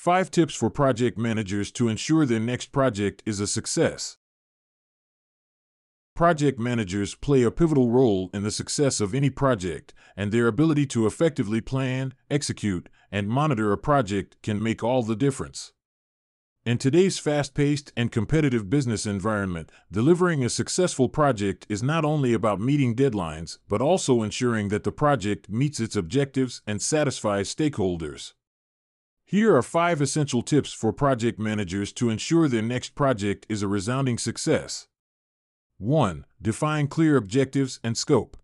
5 tips for project managers to ensure their next project is a success. Project managers play a pivotal role in the success of any project, and their ability to effectively plan, execute, and monitor a project can make all the difference. In today's fast paced and competitive business environment, delivering a successful project is not only about meeting deadlines, but also ensuring that the project meets its objectives and satisfies stakeholders. Here are five essential tips for project managers to ensure their next project is a resounding success. 1. Define clear objectives and scope.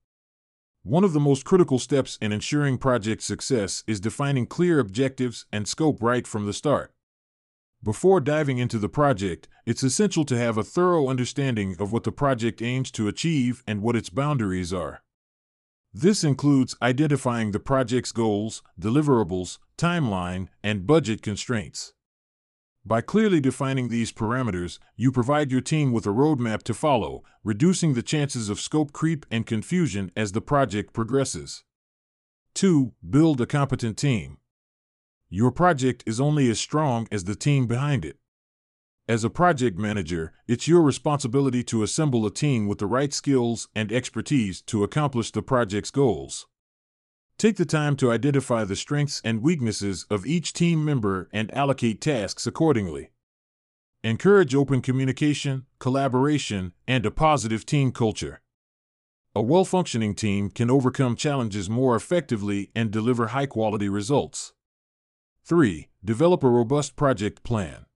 One of the most critical steps in ensuring project success is defining clear objectives and scope right from the start. Before diving into the project, it's essential to have a thorough understanding of what the project aims to achieve and what its boundaries are. This includes identifying the project's goals, deliverables, timeline, and budget constraints. By clearly defining these parameters, you provide your team with a roadmap to follow, reducing the chances of scope creep and confusion as the project progresses. 2. Build a competent team. Your project is only as strong as the team behind it. As a project manager, it's your responsibility to assemble a team with the right skills and expertise to accomplish the project's goals. Take the time to identify the strengths and weaknesses of each team member and allocate tasks accordingly. Encourage open communication, collaboration, and a positive team culture. A well functioning team can overcome challenges more effectively and deliver high quality results. 3. Develop a robust project plan.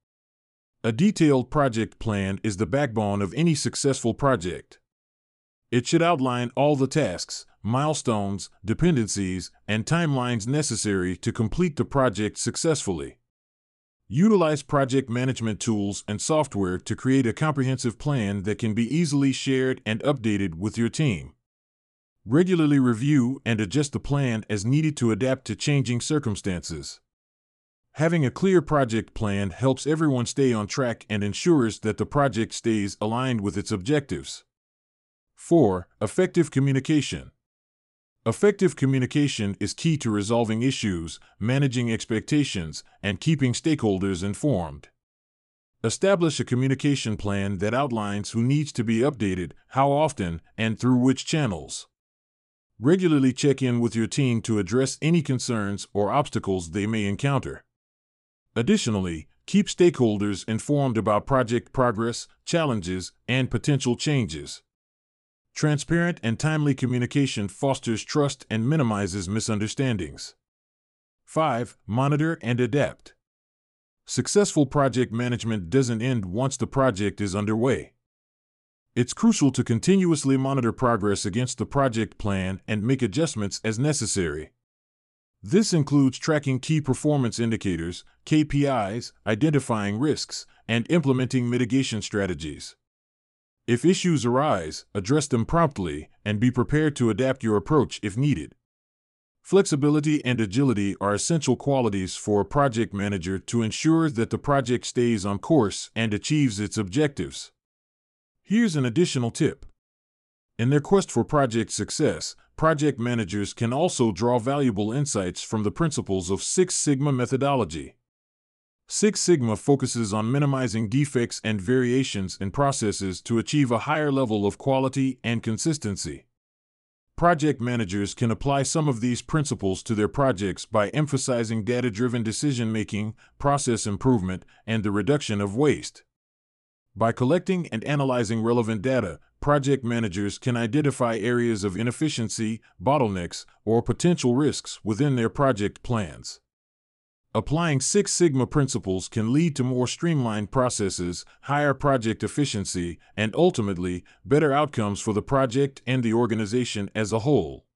A detailed project plan is the backbone of any successful project. It should outline all the tasks, milestones, dependencies, and timelines necessary to complete the project successfully. Utilize project management tools and software to create a comprehensive plan that can be easily shared and updated with your team. Regularly review and adjust the plan as needed to adapt to changing circumstances. Having a clear project plan helps everyone stay on track and ensures that the project stays aligned with its objectives. 4. Effective communication. Effective communication is key to resolving issues, managing expectations, and keeping stakeholders informed. Establish a communication plan that outlines who needs to be updated, how often, and through which channels. Regularly check in with your team to address any concerns or obstacles they may encounter. Additionally, keep stakeholders informed about project progress, challenges, and potential changes. Transparent and timely communication fosters trust and minimizes misunderstandings. 5. Monitor and adapt. Successful project management doesn't end once the project is underway. It's crucial to continuously monitor progress against the project plan and make adjustments as necessary. This includes tracking key performance indicators, KPIs, identifying risks, and implementing mitigation strategies. If issues arise, address them promptly and be prepared to adapt your approach if needed. Flexibility and agility are essential qualities for a project manager to ensure that the project stays on course and achieves its objectives. Here's an additional tip. In their quest for project success, project managers can also draw valuable insights from the principles of Six Sigma methodology. Six Sigma focuses on minimizing defects and variations in processes to achieve a higher level of quality and consistency. Project managers can apply some of these principles to their projects by emphasizing data driven decision making, process improvement, and the reduction of waste. By collecting and analyzing relevant data, project managers can identify areas of inefficiency, bottlenecks, or potential risks within their project plans. Applying Six Sigma principles can lead to more streamlined processes, higher project efficiency, and ultimately, better outcomes for the project and the organization as a whole.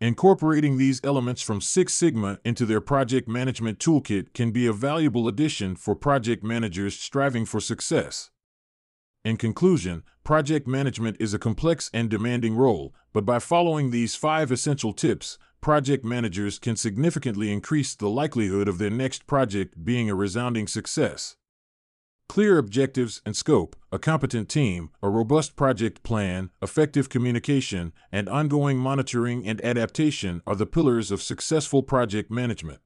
Incorporating these elements from Six Sigma into their project management toolkit can be a valuable addition for project managers striving for success. In conclusion, project management is a complex and demanding role, but by following these five essential tips, project managers can significantly increase the likelihood of their next project being a resounding success. Clear objectives and scope, a competent team, a robust project plan, effective communication, and ongoing monitoring and adaptation are the pillars of successful project management.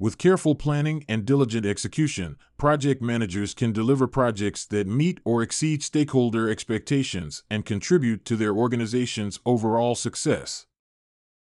With careful planning and diligent execution, project managers can deliver projects that meet or exceed stakeholder expectations and contribute to their organization's overall success.